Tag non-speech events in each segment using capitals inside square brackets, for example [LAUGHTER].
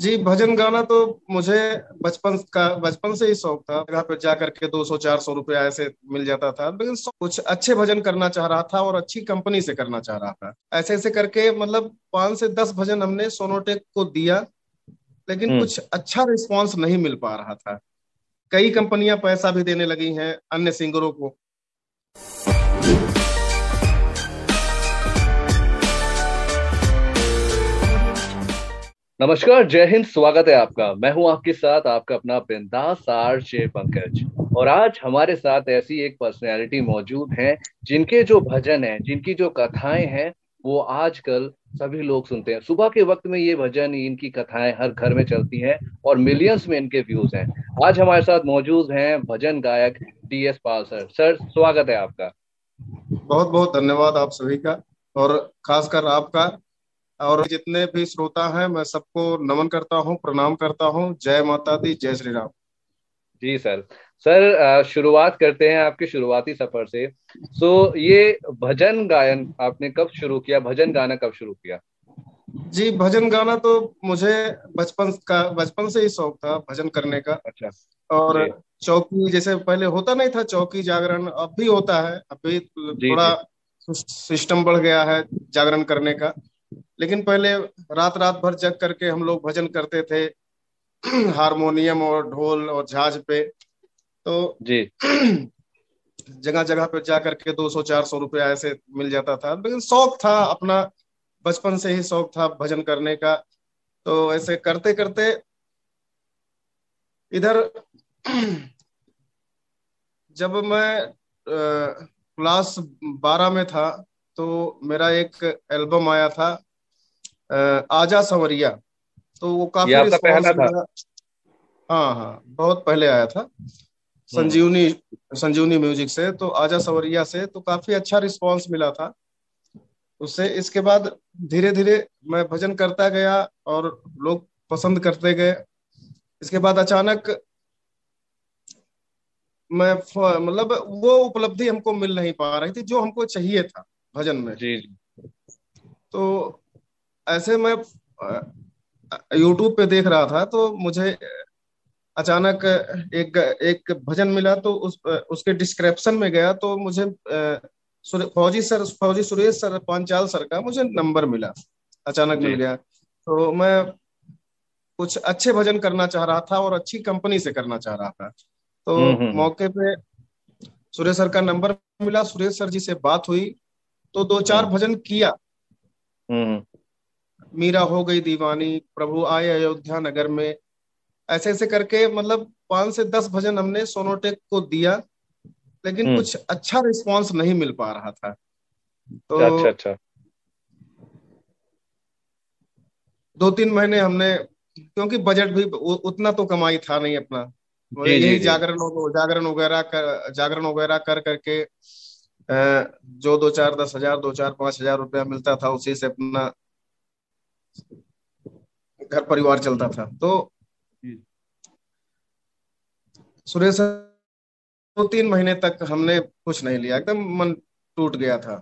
जी भजन गाना तो मुझे बचपन का बचपन से ही शौक था। जगह पे जा करके दो सौ चार सौ रुपया ऐसे मिल जाता था। लेकिन कुछ अच्छे भजन करना चाह रहा था और अच्छी कंपनी से करना चाह रहा था। ऐसे ऐसे करके मतलब पाँच से दस भजन हमने सोनोटेक को दिया लेकिन हम्म। कुछ अच्छा रिस्पॉन्स नहीं मिल पा रहा था। कई कंपनियाँ पैसा भी देने लगी हैं अन्य सिंगरों को। नमस्कार, जय हिंद, स्वागत है आपका। मैं हूँ आपके साथ, आपका अपना बिंदास आरजे पंकज। और आज हमारे साथ ऐसी एक पर्सनैलिटी मौजूद है, जिनके जो भजन है, जिनकी जो कथाएँ हैं, वो आजकल सभी लोग सुनते हैं। सुबह के वक्त में ये भजन, इनकी कथाएँ हर घर में चलती हैं और मिलियंस में इनके व्यूज़ हैं। आज हमारे साथ मौजूद हैं भजन गायक D S Pal sir. Sir, स्वागत है आपका। बहुत बहुत धन्यवाद आप सभी का, और खासकर आपका और जितने भी श्रोता हैं मैं सबको नमन करता हूँ प्रणाम करता हूँ। जय माता दी जय श्री राम। जी सर। सर शुरुआत करते हैं आपके शुरुआती सफ़र से। सो ये भजन गायन आपने कब शुरू किया? भजन गाना कब शुरू किया? जी भजन गाना तो मुझे बचपन का बचपन से ही शौक था भजन करने का। अच्छा। और चौकी जैसे पहले होता नहीं था चौकी जागरण अब भी होता है। अभी थोड़ा सिस्टम बढ़ गया है जागरण करने का। लेकिन पहले रात रात भर जग करके हम लोग भजन करते थे हारमोनियम और ढोल और झाज पे। तो जी। जगह जगह पे जा करके दो सौ चार सौ रुपया ऐसे मिल जाता था। लेकिन शौक था अपना बचपन से ही शौक था भजन करने का। तो ऐसे करते करते इधर जब मैं क्लास बारह में था तो मेरा एक एल्बम आया था। आजा सवरिया। तो वो काफ़ी पहला था। हाँ हाँ बहुत पहले आया था। संजीवनी संजीवनी म्यूज़िक से तो आजा सवरिया से तो काफ़ी अच्छा रिस्पांस मिला था। उससे इसके बाद धीरे धीरे मैं भजन करता गया और लोग पसंद करते गए। इसके बाद अचानक मैं मतलब वो उपलब्धि हमको मिल नहीं पा रही थी जो हमको चाहिए था भजन में। जी। तो ऐसे मैं यूट्यूब पे देख रहा था तो मुझे अचानक एक एक भजन मिला तो उस उसके डिस्क्रिप्शन में गया तो मुझे फौजी सर फौजी सुरेश सर पांचाल सर का मुझे नंबर मिला अचानक मिल गया। तो मैं कुछ अच्छे भजन करना चाह रहा था और अच्छी कंपनी से करना चाह रहा था। तो हम्म, हम्म, मौके पे सुरेश सर का नंबर मिला सुरेश सर जी से बात हुई तो दो चार भजन किया। मीरा हो गई दीवानी प्रभु आए अयोध्या नगर में। ऐसे ऐसे करके मतलब पाँच से दस भजन हमने सोनोटेक को दिया लेकिन कुछ अच्छा रिस्पांस नहीं मिल पा रहा था। तो अच्छा अच्छा। दो तीन महीने हमने क्योंकि बजट भी उतना तो कमाई था नहीं अपना। यही जागरण जागरण वगैरह कर जागरण वगैरह कर करके जो दो चार दस हज़ार दो चार पाँच हज़ार रुपया मिलता था उसी से अपना घर परिवार चलता था तो सुरेश दो तीन महीने तक हमने कुछ नहीं लिया एकदम मन टूट गया था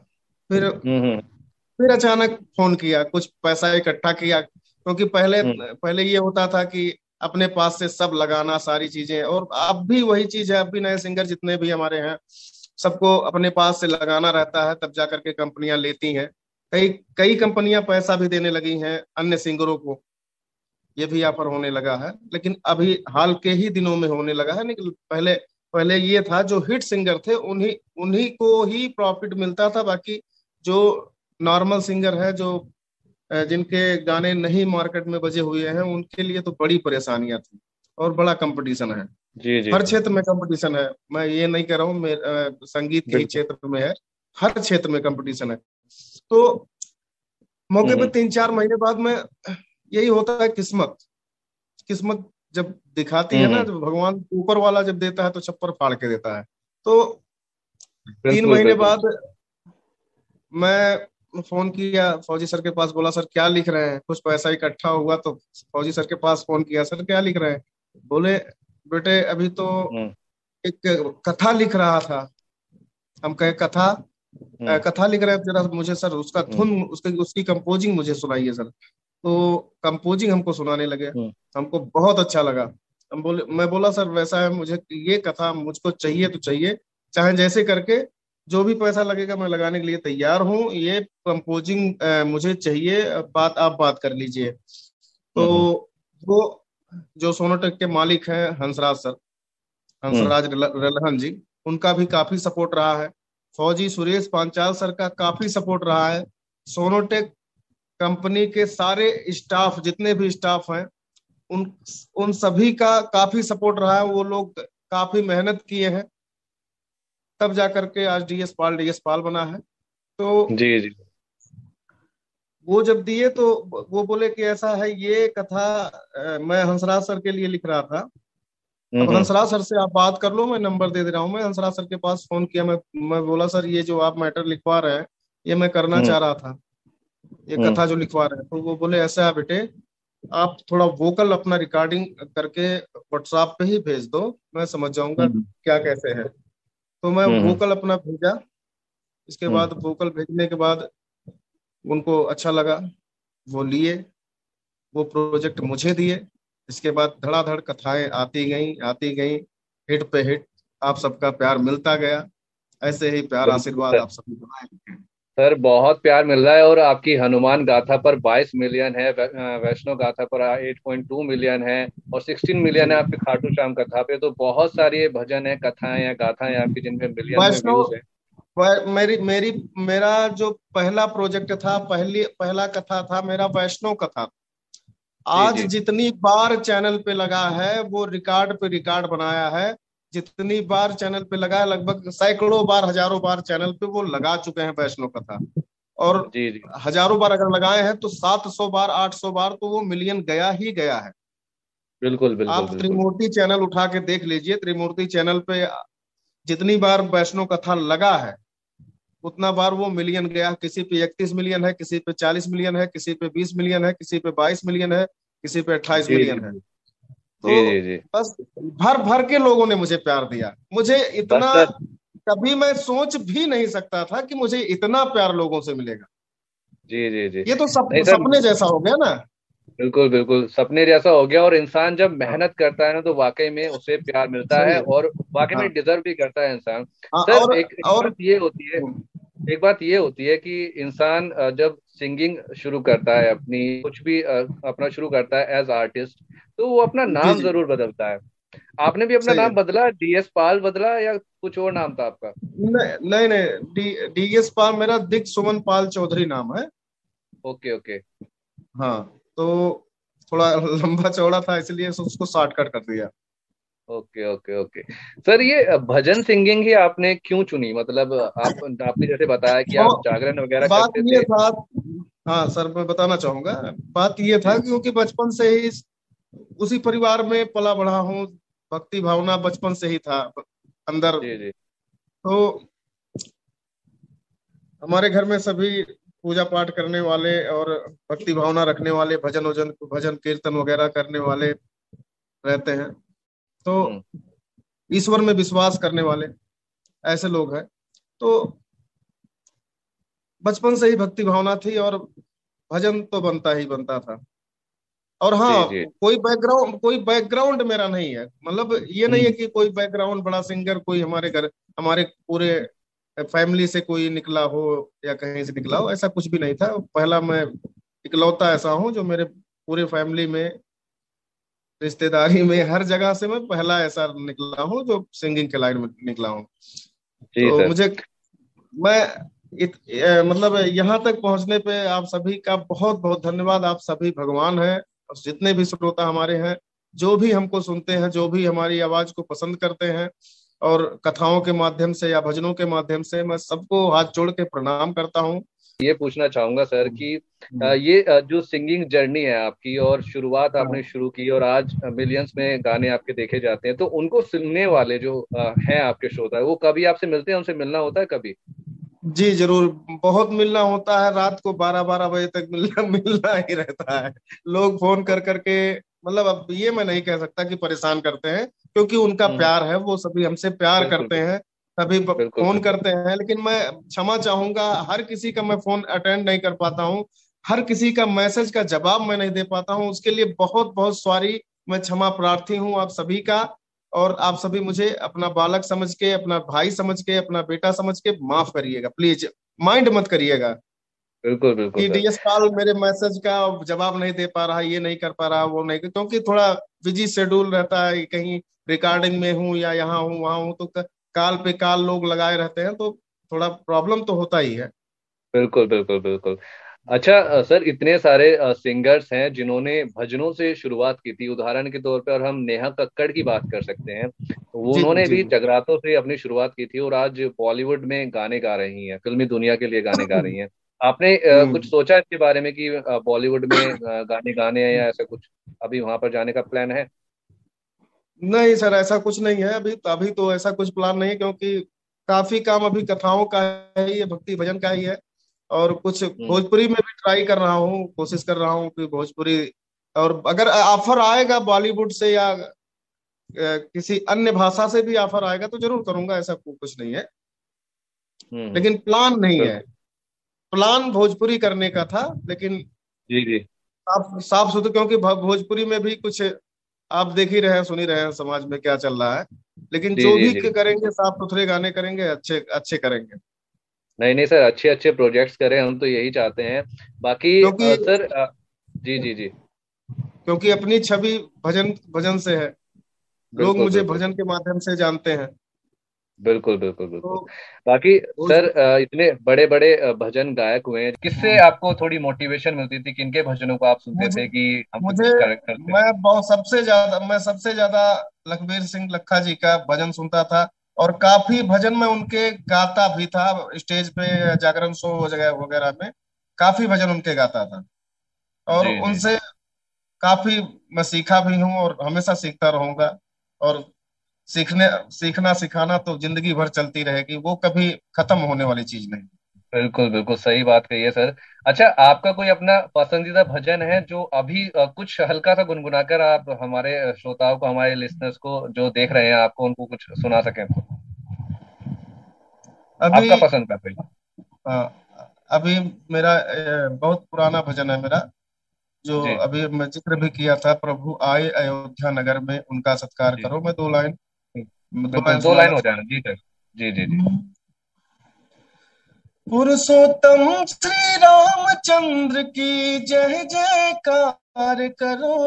फिर हम्म, हम्म। फिर अचानक फ़ोन किया कुछ पैसा इकट्ठा किया क्योंकि पहले हम्म। पहले ये होता था कि अपने पास से सब लगाना सारी चीज़ें और अब भी वही चीज़ है अब भी नए सिंगर जितने भी हमारे हैं सबको अपने पास से लगाना रहता है तब जा करके कंपनियाँ लेती हैं कई कई कंपनियाँ पैसा भी देने लगी हैं अन्य सिंगरों को। ये भी यहाँ पर होने लगा है लेकिन अभी हाल के ही दिनों में होने लगा है लेकिन पहले पहले ये था जो हिट सिंगर थे उन्हीं उन्हीं को ही प्रॉफिट मिलता था बाकी जो नॉर्मल सिंगर है जो जिनके गाने नहीं मार्केट में बजे हुए हैं उनके लिए तो बड़ी परेशानियाँ थी और बड़ा कंपटीशन है। जी जी। हर क्षेत्र में कंपटीशन है। मैं ये नहीं कह रहा हूँ संगीत के क्षेत्र में है हर क्षेत्र में कंपटीशन है। तो मौके पर तीन चार महीने बाद में यही होता है किस्मत। किस्मत जब दिखाती है ना जब भगवान ऊपर वाला जब देता है तो छप्पर फाड़ के देता है। तो तीन महीने बाद मैं फ़ोन किया फौजी सर के पास बोला सर क्या लिख रहे हैं? कुछ पैसा इकट्ठा हुआ तो फौजी सर के पास फ़ोन किया सर क्या लिख रहे हैं? बोले बेटे अभी तो एक कथा लिख रहा था। हम कहे कथा? कथा लिख रहे हैं जरा मुझे सर उसका धुन उसकी उसकी कंपोजिंग मुझे सुनाइए सर। तो कंपोजिंग हमको सुनाने लगे। हम्म। हमको बहुत अच्छा लगा। हम बोले मैं बोला सर वैसा है मुझे ये कथा मुझको चाहिए तो चाहिए। चाहे जैसे करके जो भी पैसा लगेगा मैं लगाने के लिए तैयार हूँ। ये कंपोजिंग मुझे चाहिए। बात आप बात कर लीजिए। तो हम्म। वो जो सोनोटेक के मालिक हैं हंसराज सर हंसराज हम्म। रलहन जी उनका भी काफ़ी सपोर्ट रहा है। फौजी सुरेश पांचाल सर का काफ़ी सपोर्ट रहा है। सोनोटेक कंपनी के सारे स्टाफ जितने भी स्टाफ हैं उन उन सभी का काफ़ी सपोर्ट रहा है। वो लोग काफ़ी मेहनत किए हैं। तब जाकर के आज डीएस पाल डीएस पाल बना है। तो जी जी। वो जब दिए तो वो बोले कि ऐसा है ये कथा मैं हंसराज सर के लिए लिख रहा था। अब हम्म। हंसराज सर से आप बात कर लो मैं नंबर दे दे रहा हूँ। मैं हंसराज सर के पास फ़ोन किया मैं मैं बोला सर ये जो आप मैटर लिखवा रहे हैं ये मैं करना हम्म। चाह रहा था। ये हम्म। कथा जो लिखवा रहे हैं। तो वो बोले ऐसा है बेटे आप थोड़ा वोकल अपना रिकॉर्डिंग करके व्हाट्सएप पे ही भेज दो मैं समझ जाऊँगा क्या कैसे है। तो मैं वोकल अपना भेजा। इसके बाद वोकल भेजने के बाद उनको अच्छा लगा वो लिए वो प्रोजेक्ट मुझे दिए। इसके बाद धड़ाधड़ कथाएँ आती गई आती गई हिट पे हिट आप सबका प्यार मिलता गया। ऐसे ही प्यार आशीर्वाद आप सभी बनाए सर बहुत प्यार मिल रहा है और आपकी हनुमान गाथा पर 22 मिलियन है वैष्णो गाथा पर 8.2 मिलियन है और 16 मिलियन है आपके खाटू श्याम कथा पे। तो बहुत सारी भजन है कथाएँ या गाथाएँ आपकी जिनमें मिलियन है। मेरी मेरी मेरा जो पहला प्रोजेक्ट था पहली पहला कथा था मेरा वैष्णव कथा आज. जितनी बार चैनल पे लगा है वो रिकॉर्ड पे रिकॉर्ड बनाया है। जितनी बार चैनल पे लगा है लगभग सैकड़ों बार हज़ारों बार चैनल पे वो लगा चुके हैं वैष्णव कथा। और जी, जी. हज़ारों बार अगर लगाए हैं तो सात सौ बार आठ सौ बार तो वो मिलियन गया ही गया है। बिल्कुल बिल्कुल आप त्रिमूर्ति चैनल उठा के देख लीजिए। त्रिमूर्ति चैनल पे जितनी बार वैष्णव कथा लगा है उतना बार वो मिलियन गया। किसी पे इकतीस मिलियन है किसी पे चालीस मिलियन है किसी पे बीस मिलियन है किसी पे बाईस मिलियन है किसी पे अट्ठाईस मिलियन है। तो जी, जी, बस भर भर के लोगों ने मुझे प्यार दिया। मुझे इतना कभी मैं सोच भी नहीं सकता था कि मुझे इतना प्यार लोगों से मिलेगा। जी जी जी। ये तो सप, सपने जैसा हो गया ना। बिल्कुल बिल्कुल। सपने जैसा हो गया और इंसान जब मेहनत करता है ना तो वाकई में उसे प्यार मिलता है और वाकई में डिजर्व हाँ। भी करता है इंसान। हाँ, सर और, एक, एक और ये होती है एक बात ये होती है कि इंसान जब सिंगिंग शुरू करता है अपनी कुछ भी अपना शुरू करता है एज आर्टिस्ट तो वो अपना नाम ज़रूर बदलता है। आपने भी अपना नाम बदला? डीएस पाल बदला या कुछ और नाम था आपका? नहीं नहीं डीएस पाल मेरा दिक सुमन पाल चौधरी नाम है। Okay okay. हाँ तो थोड़ा लंबा चौड़ा था इसलिए उसको शॉर्टकट कर दिया। Okay okay okay. सर ये भजन सिंगिंग ही आपने क्यों चुनी? मतलब आप आपने जैसे बताया कि आप जागरण वगैरह बात करते ये था। हाँ सर मैं बताना चाहूँगा। बात ये था क्योंकि बचपन से ही उसी परिवार में पला बढ़ा हूँ भक्ति भावना बचपन से ही था अंदर। जी जी। तो हमारे घर में सभी पूजा पाठ करने वाले और भक्ति भावना रखने वाले भजन वज़न भजन कीर्तन वगैरह करने वाले रहते हैं। तो हम्म। ईश्वर में विश्वास करने वाले ऐसे लोग हैं तो बचपन से ही भक्ति भावना थी और भजन तो बनता ही बनता था और हाँ जी, जी. कोई बैकग्राउंड कोई बैकग्राउंड मेरा नहीं है मतलब ये नहीं है हम्म। कि कोई बैकग्राउंड बड़ा सिंगर कोई हमारे घर हमारे पूरे फैमिली से कोई निकला हो या कहीं से निकला हो ऐसा कुछ भी नहीं था पहला मैं इकलौता ऐसा हूँ जो मेरे पूरे फैमिली में रिश्तेदारी में हर जगह से मैं पहला ऐसा निकला हूँ जो सिंगिंग के लाइन में निकला हूँ। तो मुझे मैं इत, ए, मतलब यहाँ तक पहुँचने पे आप सभी का बहुत बहुत धन्यवाद। आप सभी भगवान हैं और जितने भी श्रोता हमारे हैं जो भी हमको सुनते हैं जो भी हमारी आवाज़ को पसंद करते हैं और कथाओं के माध्यम से या भजनों के माध्यम से मैं सबको हाथ जोड़ के प्रणाम करता हूँ। ये पूछना चाहूँगा सर कि हम्म। ये जो सिंगिंग जर्नी है आपकी और शुरुआत हाँ। आपने शुरू की और आज मिलियंस में गाने आपके देखे जाते हैं तो उनको सुनने वाले जो हैं आपके श्रोता वो कभी आपसे मिलते हैं उनसे मिलना होता है कभी जी ज़रूर बहुत मिलना होता है रात को बारह बारह बजे तक मिलना [LAUGHS] मिलना ही रहता है लोग फ़ोन कर करके मतलब अब ये मैं नहीं कह सकता कि परेशान करते हैं क्योंकि उनका हम्म। प्यार है वो सभी हमसे प्यार करते हैं सभी फ़ोन करते हैं लेकिन मैं क्षमा चाहूँगा हर किसी का मैं फ़ोन अटेंड नहीं कर पाता हूँ हर किसी का मैसेज का जवाब मैं नहीं दे पाता हूँ उसके लिए बहुत बहुत सॉरी मैं क्षमा प्रार्थी हूँ आप सभी का और आप सभी मुझे अपना बालक समझ के अपना भाई समझ के अपना बेटा समझ के माफ़ करिएगा प्लीज़ माइंड मत करिएगा। बिल्कुल बिल्कुल कि डीएस पाल मेरे मैसेज का जवाब नहीं दे पा रहा ये नहीं कर पा रहा वो नहीं क्योंकि थोड़ा बिज़ी शेड्यूल रहता है कहीं रिकॉर्डिंग में हूँ या यहाँ हूँ वहाँ हूँ तो काल पे काल लोग लगाए रहते हैं तो थोड़ा प्रॉब्लम तो होता ही है। बिल्कुल बिल्कुल बिल्कुल। अच्छा सर इतने सारे सिंगर्स हैं जिन्होंने भजनों से शुरुआत की थी। उदाहरण के तौर पे और हम नेहा कक्कड़ की बात कर सकते हैं वो उन्होंने भी जगरातों से अपनी शुरुआत की थी और आज बॉलीवुड में गाने गा रही हैं फिल्मी दुनिया के लिए गाने गा रही हैं। आपने हम्म। कुछ सोचा इसके बारे में कि बॉलीवुड में गाने गाने हैं या ऐसा कुछ अभी वहाँ पर जाने का प्लान है? नहीं सर ऐसा कुछ नहीं है। अभी अभी तो ऐसा कुछ प्लान नहीं है क्योंकि काफ़ी काम अभी कथाओं का है ये भक्ति भजन का ही है। और कुछ हम्म। भोजपुरी में भी ट्राई कर रहा हूँ कोशिश कर रहा हूँ कि भोजपुरी और अगर ऑफ़र आएगा बॉलीवुड से या किसी अन्य भाषा से भी ऑफ़र आएगा तो ज़रूर करूँगा ऐसा कुछ नहीं है। हम्म। लेकिन प्लान नहीं है। प्लान भोजपुरी करने का था लेकिन जी जी। साफ़ साफ़ सुथरे क्योंकि भोजपुरी में भी कुछ आप देख ही रहे हैं सुन ही रहे हैं समाज में क्या चल रहा है। लेकिन जो भी करेंगे साफ़ सुथरे गाने करेंगे अच्छे अच्छे करेंगे। नहीं नहीं सर अच्छे अच्छे प्रोजेक्ट्स करें हम तो यही चाहते हैं। बाकी क्योंकि सर आ, जी जी जी। क्योंकि अपनी छवि भजन भजन से है। लोग मुझे भजन के माध्यम से जानते हैं। बिल्कुल बिल्कुल बिल्कुल। तो, बाकी सर इतने बड़े बड़े भजन गायक हुए हैं किससे आपको थोड़ी मोटिवेशन मिलती थी किनके भजनों को आप सुनते थे कि हम मुझे मैं बहुत सबसे ज़्यादा मैं सबसे ज़्यादा लखबीर सिंह लखा जी का भजन सुनता था और काफ़ी भजन में उनके गाता भी था स्टेज पे जागरण शो वगैरह में काफ़ी भजन उनके गाता था। और उनसे काफ़ी मैं सीखा भी हूँ और हमेशा सीखता रहूँगा और सीखने सीखना सिखाना तो ज़िंदगी भर चलती रहेगी वो कभी खत्म होने वाली चीज़ नहीं। बिल्कुल बिल्कुल सही बात कही है सर। अच्छा आपका कोई अपना पसंदीदा भजन है जो अभी कुछ हल्का सा गुनगुनाकर आप हमारे श्रोताओं को हमारे लिसनर्स को जो देख रहे हैं आपको उनको कुछ सुना सकें? अभी आपका पसंद का कोई? अभी मेरा बहुत पुराना भजन है मेरा जो अभी मैं ज़िक्र भी किया था प्रभु आए अयोध्या नगर में उनका सत्कार करो मैं दो लाइन दो लाइन हो जाना जी सर। जी जी जी। हम्म। पुरुषोत्तम श्री रामचंद्र की जय जयकार करो।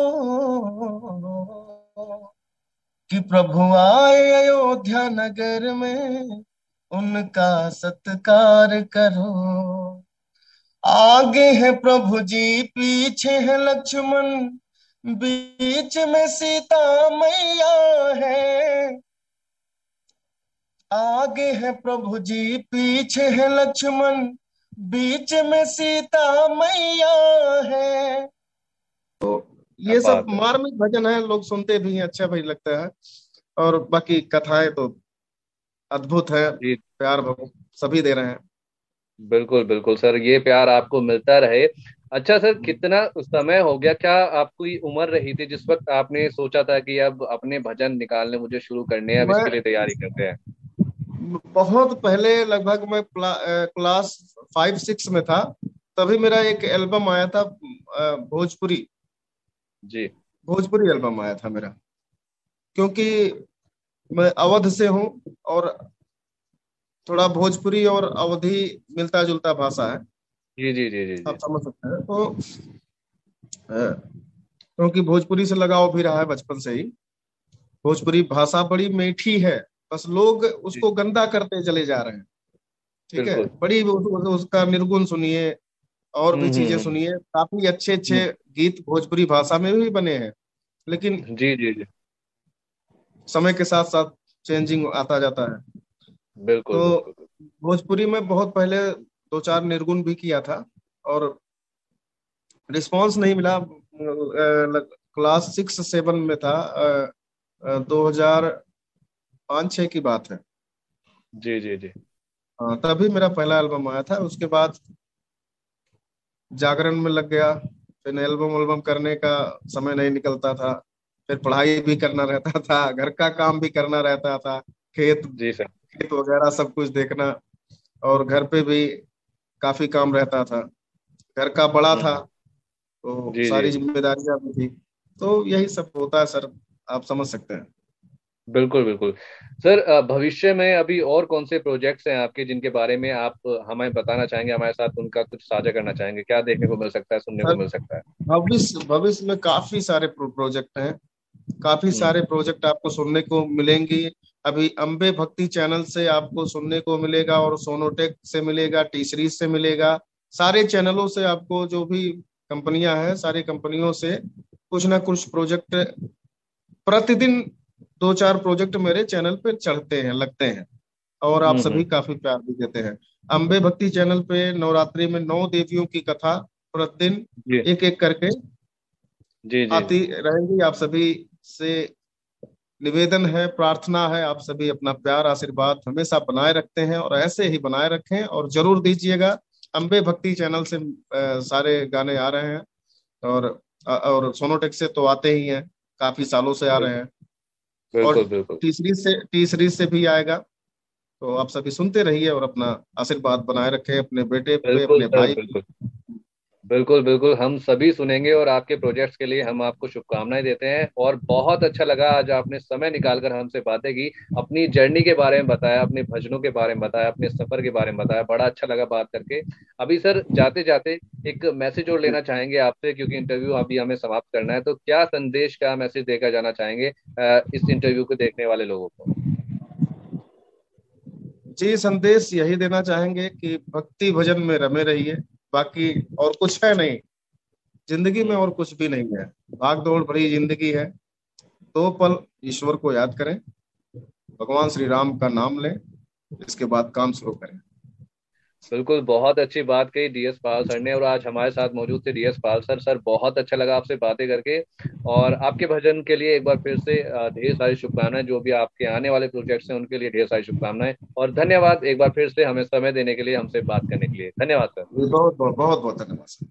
कि प्रभु आए अयोध्या नगर में उनका सत्कार करो। आगे है प्रभु जी पीछे है लक्ष्मण बीच में सीता मैया है। आगे है प्रभु जी पीछे है लक्ष्मण बीच में सीता मैया है। तो ये सब मार्मिक भजन है लोग सुनते भी हैं अच्छा भी लगता है। और बाकी कथाएँ तो अद्भुत है प्यार सभी दे रहे हैं। बिल्कुल बिल्कुल सर ये प्यार आपको मिलता रहे। अच्छा सर कितना समय हो गया? क्या आपकी उम्र रही थी जिस वक्त आपने सोचा था कि अब अपने भजन निकालने मुझे शुरू करने हैं अब इसके लिए तैयारी करते हैं? बहुत पहले लगभग मैं क्लास फाइव सिक्स में था तभी मेरा एक एल्बम आया था भोजपुरी। जी। भोजपुरी एल्बम आया था मेरा। क्योंकि मैं अवध से हूँ और थोड़ा भोजपुरी और अवधि मिलता जुलता भाषा है। जी जी जी जी आप समझ सकते हैं। तो क्योंकि भोजपुरी से लगाव भी रहा है बचपन से ही। भोजपुरी भाषा बड़ी मीठी है। बस लोग उसको गंदा करते चले जा रहे हैं। ठीक है? बड़ी उसका निर्गुण सुनिए और भी हम्म, चीज़ें हम्म। सुनिए। काफ़ी अच्छे अच्छे। गीत भोजपुरी भाषा में भी बने हैं लेकिन जी जी जी। समय के साथ साथ चेंजिंग आता जाता है। बिल्कुल तो भोजपुरी में बहुत पहले दो चार निर्गुण भी किया था और रिस्पांस नहीं मिला। क्लास सिक्स सेवन में था। दो हज़ार पाँच छह की बात है। जी जी जी। हाँ तभी मेरा पहला एल्बम आया था उसके बाद जागरण में लग गया फिर एल्बम एल्बम करने का समय नहीं निकलता था फिर पढ़ाई भी करना रहता था घर का काम भी करना रहता था खेत जी सर। खेत वगैरह सब कुछ देखना और घर पे भी काफ़ी काम रहता था। घर का बड़ा था तो जी। सारी जिम्मेदारियाँ भी थी। तो यही सब होता है सर आप समझ सकते हैं। बिल्कुल बिल्कुल। सर भविष्य में अभी और कौन से प्रोजेक्ट्स हैं आपके जिनके बारे में आप हमें बताना चाहेंगे हमारे साथ उनका कुछ साझा करना चाहेंगे? क्या देखने को मिल सकता है सुनने को मिल सकता है? भविष्य भविष्य में काफ़ी सारे प्रो, प्रोजेक्ट हैं। काफ़ी हम्म। सारे प्रोजेक्ट आपको सुनने को मिलेंगी। अभी अम्बे भक्ति चैनल से आपको सुनने को मिलेगा और सोनोटेक से मिलेगा टी सीरीज़ से मिलेगा। सारे चैनलों से आपको जो भी कंपनियाँ हैं सारी कंपनियों से कुछ ना कुछ प्रोजेक्ट प्रतिदिन दो चार प्रोजेक्ट मेरे चैनल पे चढ़ते हैं लगते हैं। और आप हम्म सभी हम्म, काफ़ी प्यार भी देते हैं। अम्बे भक्ति चैनल पे नवरात्रि में नौ देवियों की कथा प्रतिदिन एक एक करके जी जी। आती रहेंगी। आप सभी से निवेदन है प्रार्थना है आप सभी अपना प्यार आशीर्वाद हमेशा बनाए रखते हैं और ऐसे ही बनाए रखें और ज़रूर दीजिएगा। अम्बे भक्ति चैनल से अ, सारे गाने आ रहे हैं और और सोनोटेक से तो आते ही हैं काफ़ी सालों से आ रहे हैं। और सीरीज़ से तीसरी से भी आएगा। तो आप सभी सुनते रहिए और अपना आशीर्वाद बनाए रखें अपने बेटे पे अपने भाई बिल्कुल बिल्कुल, हम सभी सुनेंगे और आपके प्रोजेक्ट्स के लिए हम आपको शुभकामनाएँ देते हैं और बहुत अच्छा लगा आज आपने समय निकालकर हमसे बातें की, अपनी जर्नी के बारे में बताया, अपने भजनों के बारे में बताया, अपने सफ़र के बारे में बताया, बड़ा अच्छा लगा बात करके। अभी सर जाते जाते एक मैसेज और लेना चाहेंगे आपसे क्योंकि इंटरव्यू अभी हमें समाप्त करना है तो क्या संदेश, क्या मैसेज देकर जाना चाहेंगे इस इंटरव्यू को देखने वाले लोगों को? जी, संदेश यही देना चाहेंगे कि भक्ति भजन में रमे रहिए। बाकी और कुछ है नहीं। ज़िंदगी में और कुछ भी नहीं है। भाग दौड़ भरी ज़िंदगी है। दो पल ईश्वर को याद करें। भगवान श्री राम का नाम लें। इसके बाद काम शुरू करें। बिल्कुल, बहुत अच्छी बात कही डीएस पाल सर ने और आज हमारे साथ मौजूद थे डीएस पाल सर। सर, बहुत अच्छा लगा आपसे बातें करके और आपके भजन के लिए एक बार फिर से ढेर सारी शुभकामनाएँ, जो भी आपके आने वाले प्रोजेक्ट्स हैं, उनके लिए ढेर सारी शुभकामनाएँ और धन्यवाद एक बार फिर से हमें समय देने के लिए हमसे बात करने के लिए। धन्यवाद, सर। बहुत बहुत बहुत धन्यवाद